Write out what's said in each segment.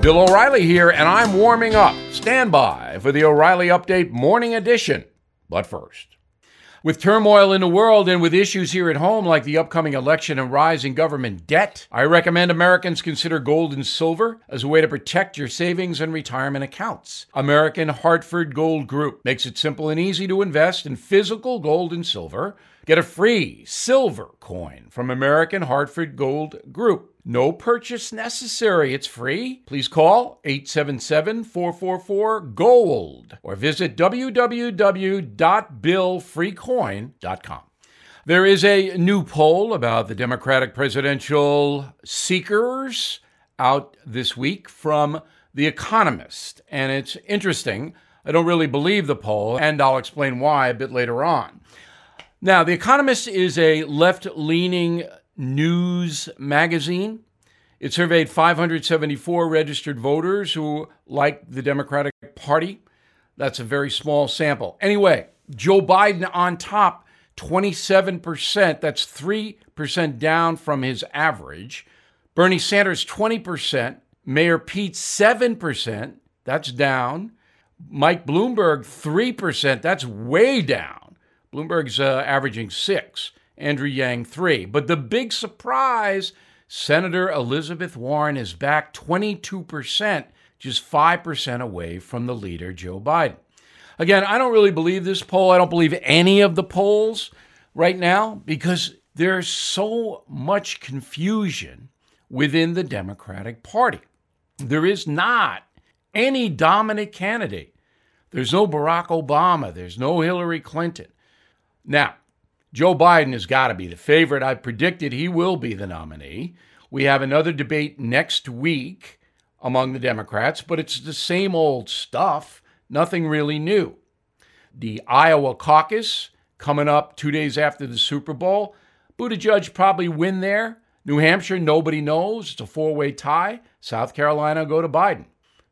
Bill O'Reilly here, and I'm warming up. Stand by for the O'Reilly Update Morning Edition. But first, with turmoil in the world and with issues here at home like the upcoming election and rising government debt, I recommend Americans consider gold and silver as a way to protect your savings and retirement accounts. American Hartford Gold Group makes it simple and easy to invest in physical gold and silver. Get a free silver coin from American Hartford Gold Group. No purchase necessary. It's free. Please call 877 444 GOLD or visit www.billfreecoin.com. There is a new poll about the Democratic presidential seekers out this week from The Economist, and it's interesting. I don't really believe the poll, and I'll explain why a bit later on. Now, The Economist is a left leaning news magazine. It surveyed 574 registered voters who like the Democratic Party. That's a very small sample. Anyway, Joe Biden on top, 27%. That's 3% down from his average. Bernie Sanders, 20%. Mayor Pete, 7%. That's down. Mike Bloomberg, 3%. That's way down. Bloomberg's uh, averaging 6. Andrew Yang, 3. But the big surprise Senator Elizabeth Warren is back 22%, just 5% away from the leader, Joe Biden. Again, I don't really believe this poll. I don't believe any of the polls right now because there's so much confusion within the Democratic Party. There is not any dominant candidate. There's no Barack Obama. There's no Hillary Clinton. Now, Joe Biden has got to be the favorite. I predicted he will be the nominee. We have another debate next week among the Democrats, but it's the same old stuff, nothing really new. The Iowa caucus coming up two days after the Super Bowl. Buttigieg probably win there. New Hampshire, nobody knows. It's a four way tie. South Carolina go to Biden.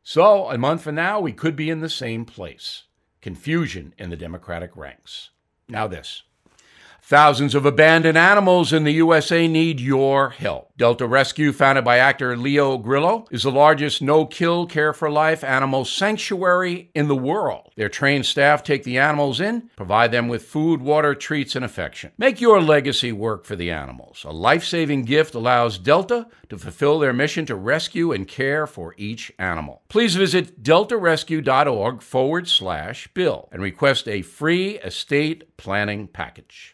So, a month from now, we could be in the same place. Confusion in the Democratic ranks. Now, this. Thousands of abandoned animals in the USA need your help. Delta Rescue, founded by actor Leo Grillo, is the largest no kill, care for life animal sanctuary in the world. Their trained staff take the animals in, provide them with food, water, treats, and affection. Make your legacy work for the animals. A life saving gift allows Delta to fulfill their mission to rescue and care for each animal. Please visit deltarescue.org forward slash bill and request a free estate planning package.